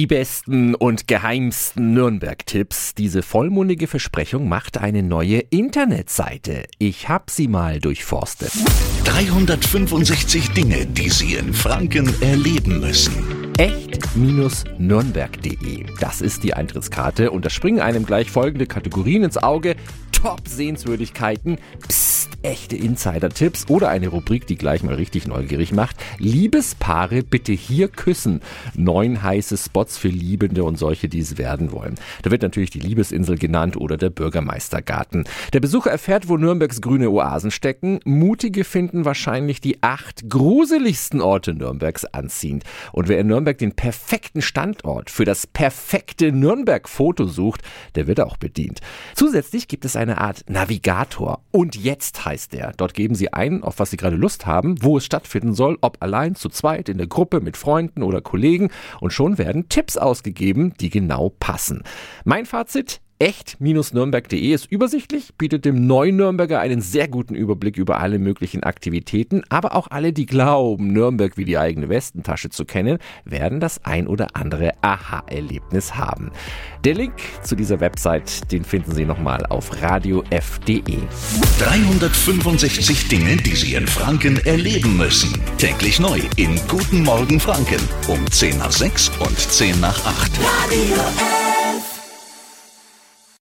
Die besten und geheimsten Nürnberg-Tipps. Diese vollmundige Versprechung macht eine neue Internetseite. Ich hab sie mal durchforstet. 365 Dinge, die Sie in Franken erleben müssen. echt-nürnberg.de. Das ist die Eintrittskarte und da springen einem gleich folgende Kategorien ins Auge. Top-Sehenswürdigkeiten, Psst, echte Insider-Tipps oder eine Rubrik, die gleich mal richtig neugierig macht. Liebespaare bitte hier küssen. Neun heiße Spots für Liebende und solche, die es werden wollen. Da wird natürlich die Liebesinsel genannt oder der Bürgermeistergarten. Der Besucher erfährt, wo Nürnbergs grüne Oasen stecken. Mutige finden wahrscheinlich die acht gruseligsten Orte Nürnbergs anziehend. Und wer in Nürnberg den perfekten Standort für das perfekte Nürnberg-Foto sucht, der wird auch bedient. Zusätzlich gibt es eine Art Navigator. Und jetzt heißt der. Dort geben Sie ein, auf was Sie gerade Lust haben, wo es stattfinden soll, ob allein, zu zweit, in der Gruppe, mit Freunden oder Kollegen. Und schon werden Tipps ausgegeben, die genau passen. Mein Fazit, echt-nürnberg.de ist übersichtlich, bietet dem Neu-Nürnberger einen sehr guten Überblick über alle möglichen Aktivitäten, aber auch alle, die glauben, Nürnberg wie die eigene Westentasche zu kennen, werden das ein oder andere Aha-Erlebnis haben. Der Link zu dieser Website, den finden Sie nochmal auf radiof.de. 365 Dinge, die Sie in Franken erleben müssen. Täglich neu in Guten Morgen Franken um 10 nach 6 und 10 nach 8. Radio F.